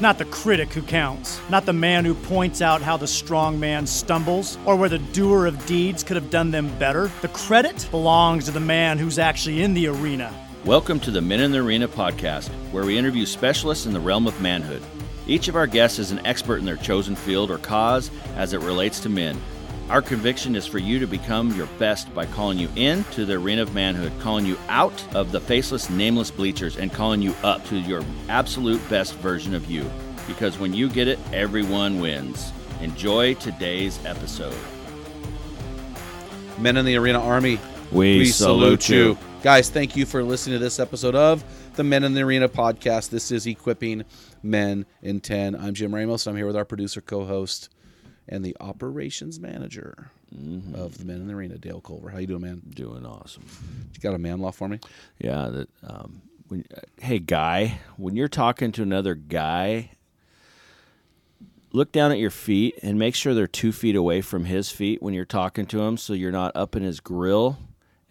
It's not the critic who counts, not the man who points out how the strong man stumbles or where the doer of deeds could have done them better. The credit belongs to the man who's actually in the arena. Welcome to the Men in the Arena podcast, where we interview specialists in the realm of manhood. Each of our guests is an expert in their chosen field or cause as it relates to men. Our conviction is for you to become your best by calling you in to the arena of manhood, calling you out of the faceless, nameless bleachers, and calling you up to your absolute best version of you. Because when you get it, everyone wins. Enjoy today's episode. Men in the Arena Army, We salute you. Guys, thank you for listening to this episode of the Men in the Arena podcast. This is Equipping Men in 10. I'm Jim Ramos, and I'm here with our producer, co host, and the operations manager of the Men in the Arena, Dale Culver. How you doing, man? Doing awesome. You got a man law for me? Yeah. That. Um, when, uh, hey, guy, when you're talking to another guy, look down at your feet and make sure they're two feet away from his feet when you're talking to him, so you're not up in his grill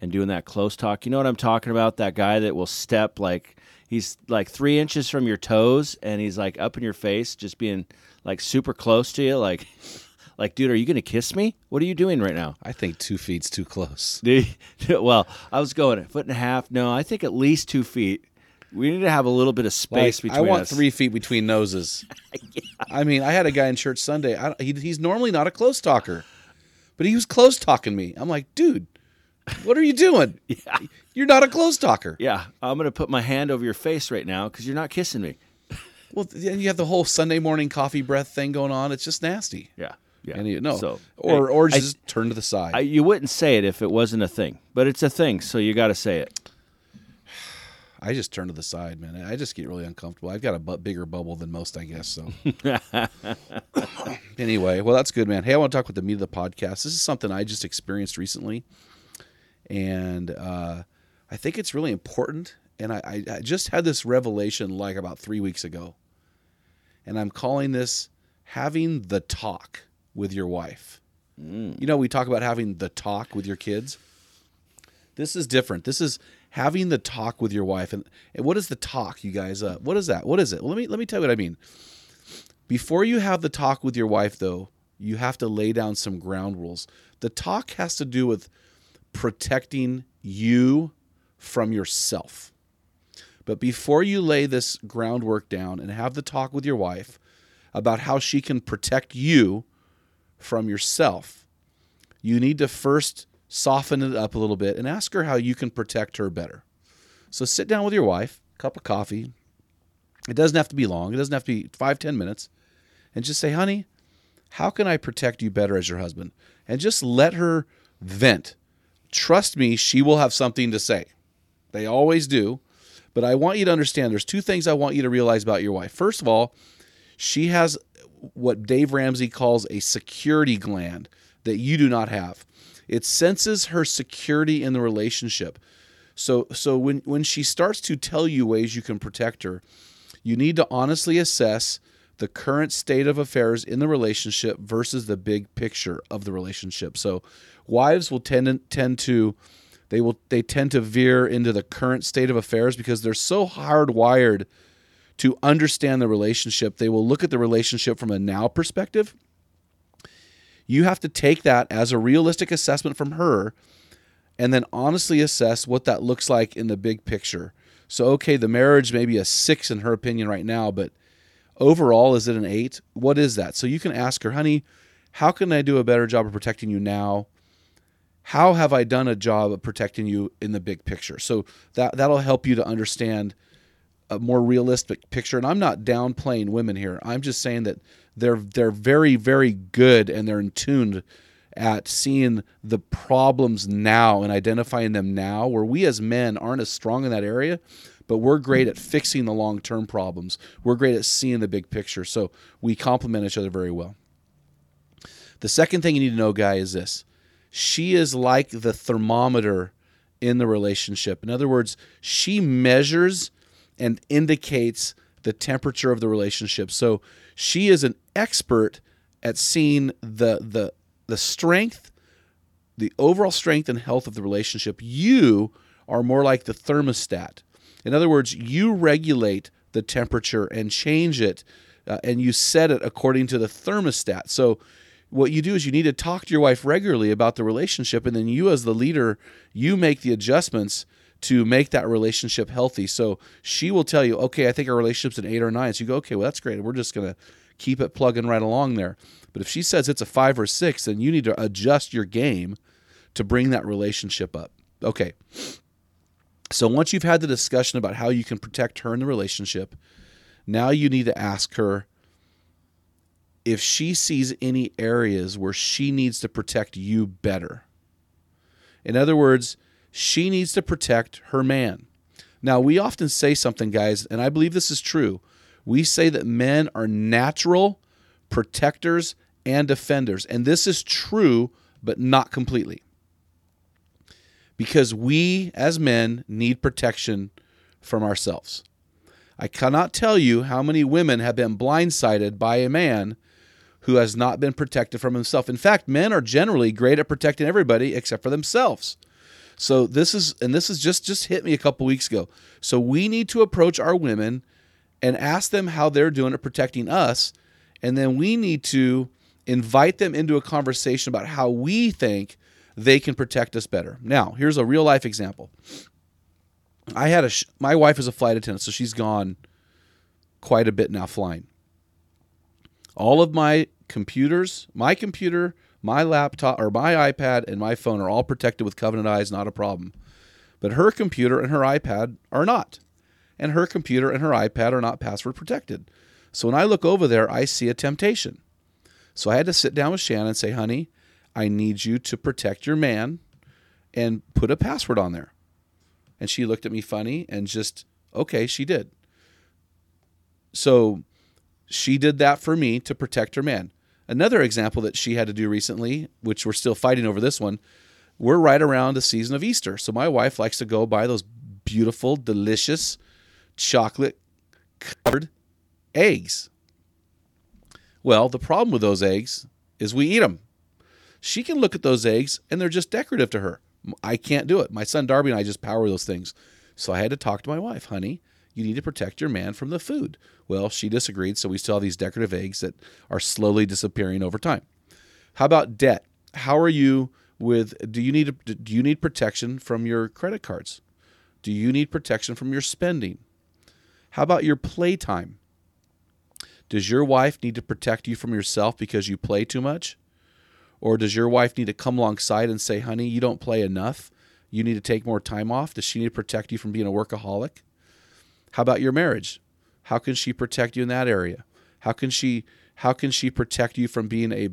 and doing that close talk. You know what I'm talking about? That guy that will step like he's like three inches from your toes and he's like up in your face, just being like super close to you, like. Like, dude, are you gonna kiss me? What are you doing right now? I think two feet's too close. well, I was going a foot and a half. No, I think at least two feet. We need to have a little bit of space Like, between I want us. three feet between noses. I mean, I had a guy in church Sunday. I, he, he's normally not a close talker, but he was close talking me. I'm like, dude, what are you doing? Yeah. You're not a close talker. Yeah, I'm gonna put my hand over your face right now because you're not kissing me. Well, then you have the whole Sunday morning coffee breath thing going on. It's just nasty. Yeah, yeah. And you no, So, or or I- just turn to the side. I, you wouldn't say it if it wasn't a thing, but it's a thing, so you got to say it. I just turn to the side, man. I just get really uncomfortable. I've got a bu- bigger bubble than most, I guess. So, anyway, well, that's good, man. Hey, I want to talk with the meat of the podcast. This is something I just experienced recently, and uh, I think it's really important. And I, I, I just had this revelation like about three weeks ago, and I'm calling this having the talk with your wife. You know, we talk about having the talk with your kids. This is different. This is having the talk with your wife. And, and what is the talk, you guys? Uh, what is that? What is it? Let me let me tell you what I mean. Before you have the talk with your wife, though, you have to lay down some ground rules. The talk has to do with protecting you from yourself. But before you lay this groundwork down and have the talk with your wife about how she can protect you from yourself, you need to first soften it up a little bit and ask her how you can protect her better. So sit down with your wife, cup of coffee. It doesn't have to be long. It doesn't have to be five, ten minutes. And just say, honey, how can I protect you better as your husband? And just let her vent. Trust me, she will have something to say. They always do. But I want you to understand there's two things I want you to realize about your wife. First of all, she has what Dave Ramsey calls a security gland that you do not have. It senses her security in the relationship. So so when when she starts to tell you ways you can protect her, you need to honestly assess the current state of affairs in the relationship versus the big picture of the relationship. So wives will tend tend to they will they tend to veer into the current state of affairs because they're so hardwired to understand the relationship. They will look at the relationship from a now perspective. You have to take that as a realistic assessment from her and then honestly assess what that looks like in the big picture. So, okay, the marriage may be a six in her opinion right now, but overall, is it an eight? What is that? So, you can ask her, honey, how can I do a better job of protecting you now? How have I done a job of protecting you in the big picture? So, that, that'll help you to understand a more realistic picture. And I'm not downplaying women here. I'm just saying that they're they're very very good and they're in tuned at seeing the problems now and identifying them now, where we as men aren't as strong in that area, but we're great at fixing the long term problems. We're great at seeing the big picture. So we complement each other very well. The second thing you need to know, guy, is this she is like the thermometer in the relationship. In other words, she measures and indicates the temperature of the relationship. So she is an expert at seeing the the the strength, the overall strength and health of the relationship. You are more like the thermostat. In other words, you regulate the temperature and change it, uh, and you set it according to the thermostat. So, what you do is you need to talk to your wife regularly about the relationship, and then you, as the leader, you make the adjustments to make that relationship healthy. So she will tell you, okay, I think our relationship's an eight or nine. So you go, okay, well that's great. We're just gonna keep it plugging right along there. But if she says it's a five or six, then you need to adjust your game to bring that relationship up. Okay. So once you've had the discussion about how you can protect her in the relationship, now you need to ask her if she sees any areas where she needs to protect you better. In other words, she needs to protect her man. Now, we often say something, guys, and I believe this is true. We say that men are natural protectors and defenders. And this is true, but not completely. Because we, as men, need protection from ourselves. I cannot tell you how many women have been blindsided by a man who has not been protected from himself. In fact, men are generally great at protecting everybody except for themselves. So this is and this is just just hit me a couple weeks ago. So we need to approach our women and ask them how they're doing at protecting us and then we need to invite them into a conversation about how we think they can protect us better. Now, here's a real life example. I had a my wife is a flight attendant, so she's gone quite a bit now flying. All of my computers, my computer, my laptop or my iPad and my phone are all protected with Covenant Eyes, not a problem. But her computer and her iPad are not. And her computer and her iPad are not password protected. So when I look over there, I see a temptation. So I had to sit down with Shannon and say, honey, I need you to protect your man and put a password on there. And she looked at me funny and just, okay, she did. So she did that for me to protect her man. Another example that she had to do recently, which we're still fighting over this one, we're right around the season of Easter. So my wife likes to go buy those beautiful, delicious, chocolate covered eggs. Well, the problem with those eggs is we eat them. She can look at those eggs and they're just decorative to her. I can't do it. My son Darby and I just power those things. So I had to talk to my wife, honey, you need to protect your man from the food. Well, she disagreed, so we still have these decorative eggs that are slowly disappearing over time. How about debt? How are you with do you need do you need protection from your credit cards? Do you need protection from your spending? How about your playtime? Does your wife need to protect you from yourself because you play too much? Or does your wife need to come alongside and say, honey, you don't play enough? You need to take more time off? Does she need to protect you from being a workaholic? How about your marriage? How can she protect you in that area? How can she how can she protect you from being a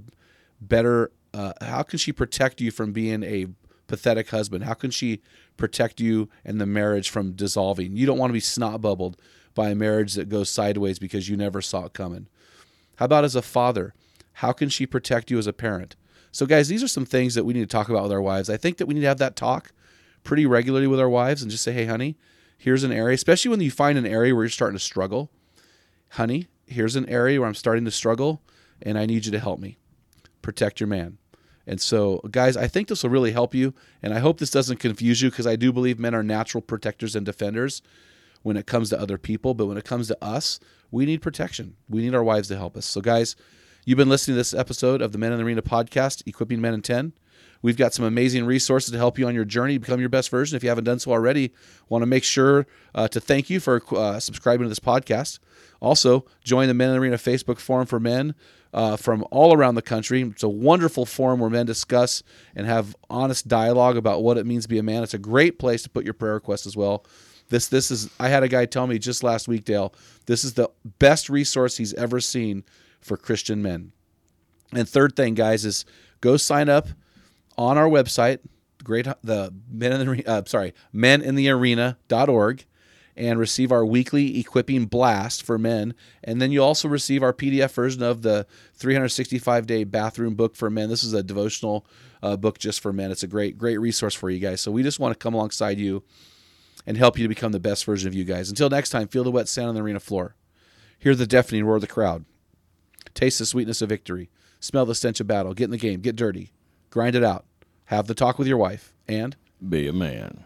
better uh, how can she protect you from being a pathetic husband? How can she protect you and the marriage from dissolving? You don't want to be snot bubbled by a marriage that goes sideways because you never saw it coming? How about as a father? How can she protect you as a parent? So, guys, these are some things that we need to talk about with our wives. I think that we need to have that talk pretty regularly with our wives and just say, hey, honey, here's an area, especially when you find an area where you're starting to struggle. Honey, here's an area where I'm starting to struggle and I need you to help me. Protect your man. And so, guys, I think this will really help you. And I hope this doesn't confuse you because I do believe men are natural protectors and defenders when it comes to other people, but when it comes to us, we need protection. We need our wives to help us. So, guys, you've been listening to this episode of the Men in the Arena podcast, Equipping Men in 10. We've got some amazing resources to help you on your journey to become your best version. If you haven't done so already, want to make sure uh, to thank you for uh, subscribing to this podcast. Also, join the Men in Arena Facebook forum for men uh, from all around the country. It's a wonderful forum where men discuss and have honest dialogue about what it means to be a man. It's a great place to put your prayer requests as well. This this is I had a guy tell me just last week, Dale. This is the best resource he's ever seen for Christian men. And third thing, guys, is go sign up on our website, great the men in the uh, sorry men in the arena.org and receive our weekly equipping blast for men. And then you also receive our pdf version of the 365 day bathroom book for men. This is a devotional uh, book just for men. It's a great great resource for you guys. So we just want to come alongside you and help you to become the best version of you guys. Until next time feel the wet sand on the arena floor. Hear the deafening roar of the crowd. Taste the sweetness of victory. Smell the stench of battle. Get in the game. Get dirty. Grind it out have the talk with your wife, and be a man.